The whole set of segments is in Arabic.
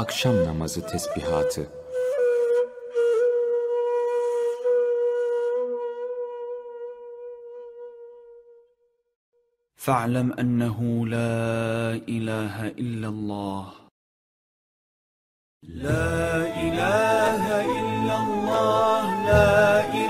Akşam namazı tesbihatı. فاعلم أنه لا إله إلا الله لا إله إلا الله لا إله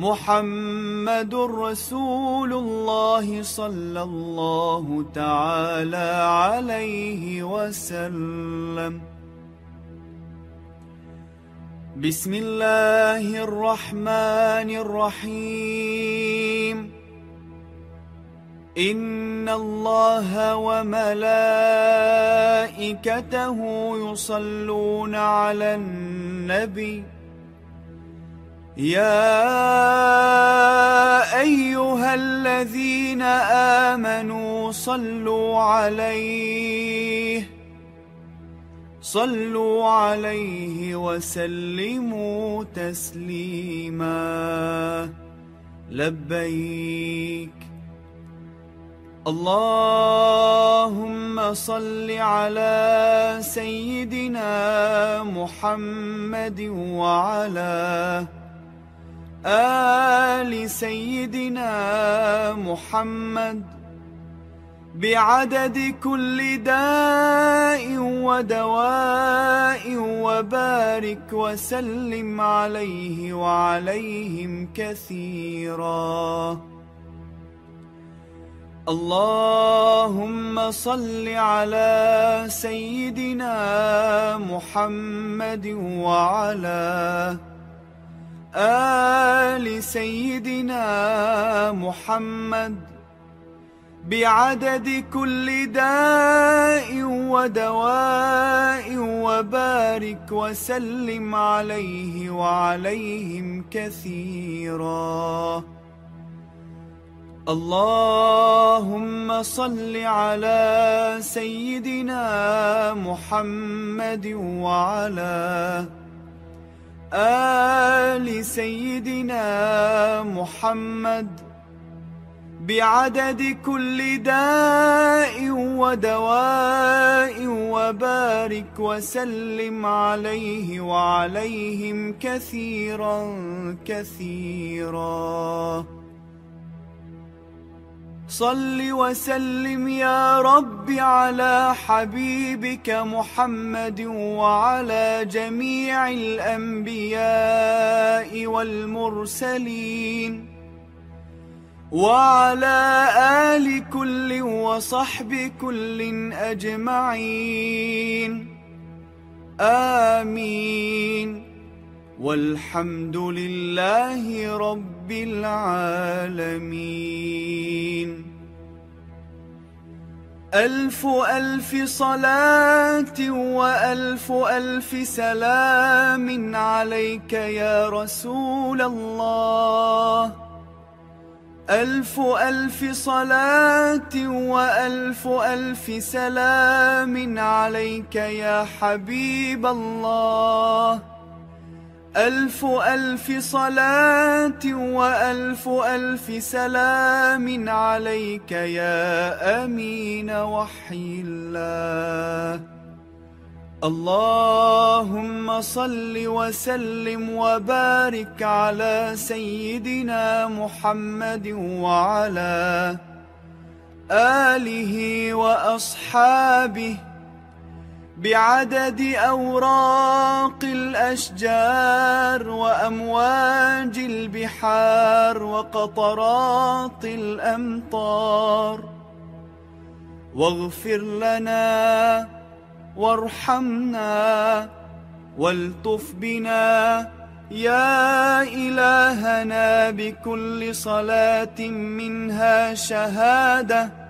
محمد رسول الله صلى الله تعالى عليه وسلم. بسم الله الرحمن الرحيم. إن الله وملائكته يصلون على النبي يا أيها الذين آمنوا صلوا عليه صلوا عليه وسلموا تسليما. لبيك. اللهم صل على سيدنا محمد وعلى آل سيدنا محمد بعدد كل داء ودواء وبارك وسلم عليه وعليهم كثيراً. اللهم صل على سيدنا محمد وعلى آل سيدنا محمد بعدد كل داء ودواء وبارك وسلم عليه وعليهم كثيراً. اللهم صل على سيدنا محمد وعلى آل سيدنا محمد بعدد كل داء ودواء وبارك وسلم عليه وعليهم كثيرا كثيرا. صل وسلم يا رب على حبيبك محمد وعلى جميع الأنبياء والمرسلين وعلى آل كل وصحب كل أجمعين. آمين. والحمد لله رب العالمين. ألف ألف صلاة وألف ألف سلام عليك يا رسول الله. ألف ألف صلاة وألف ألف سلام عليك يا حبيب الله. ألف ألف صلاة وألف ألف سلام عليك يا أمين وحي الله. اللهم صل وسلم وبارك على سيدنا محمد وعلى آله وأصحابه بعدد أوراق الأشجار وأمواج البحار وقطرات الأمطار. واغفر لنا وارحمنا والطف بنا. يا إلهنا بكل صلاة منها شهادة.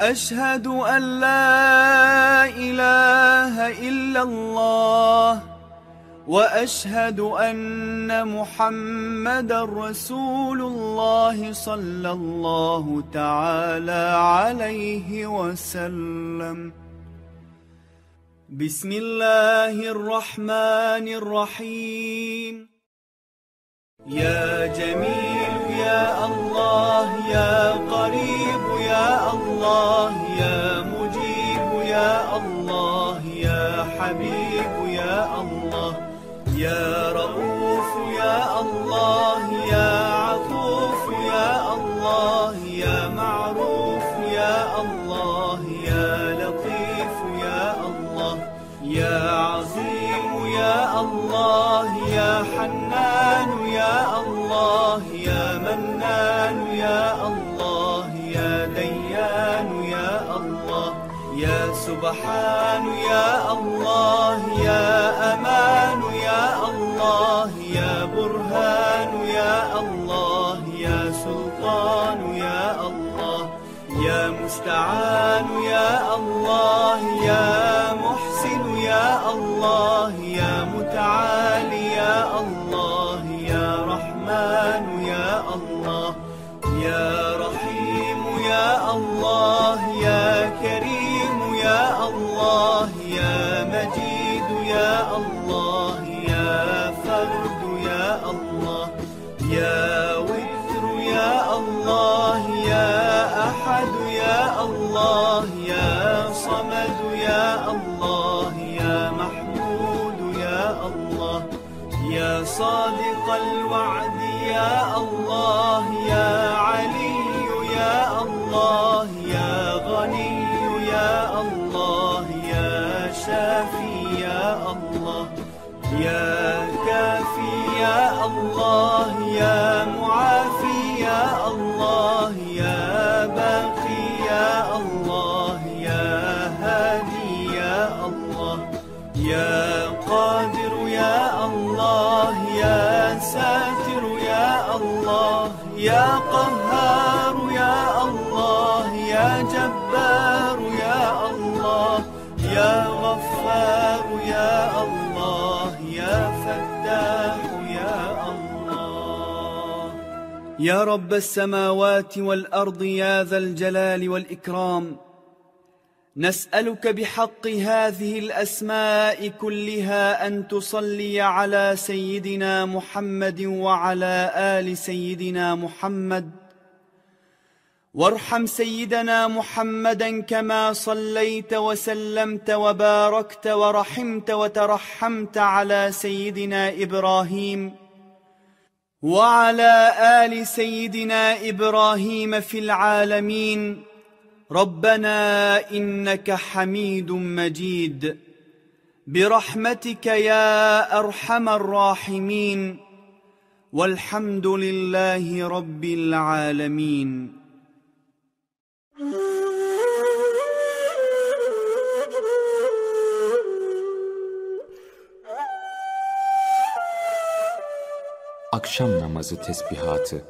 أشهد أن لا إله إلا الله وأشهد أن محمد رسول الله صلى الله تعالى عليه وسلم. بسم الله الرحمن الرحيم. يا جميل يا الله يا قريب يا الله يا مجيب يا الله يا حبيب يا الله يا يا الله يا ديان يا الله يا سبحان يا الله يا أمان يا الله يا برهان يا الله يا سلطان يا الله يا مستعان يا الله يا محسن يا الله يا مجيد يا الله يا فرد يا الله يا وتر يا الله يا أحد يا الله يا صمد يا الله يا محمود يا الله يا صادق الوعد يا الله يا يا كافي يا الله يا معافي يا الله يا يا رب السماوات والأرض يا ذا الجلال والإكرام. نسألك بحق هذه الأسماء كلها أن تصلي على سيدنا محمد وعلى آل سيدنا محمد. وارحم سيدنا محمدا كما صليت وسلمت وباركت ورحمت وترحمت على سيدنا إبراهيم. وعلى آل سيدنا إبراهيم في العالمين. ربنا إنك حميد مجيد. برحمتك يا أرحم الراحمين. والحمد لله رب العالمين. Akşam namazı tesbihatı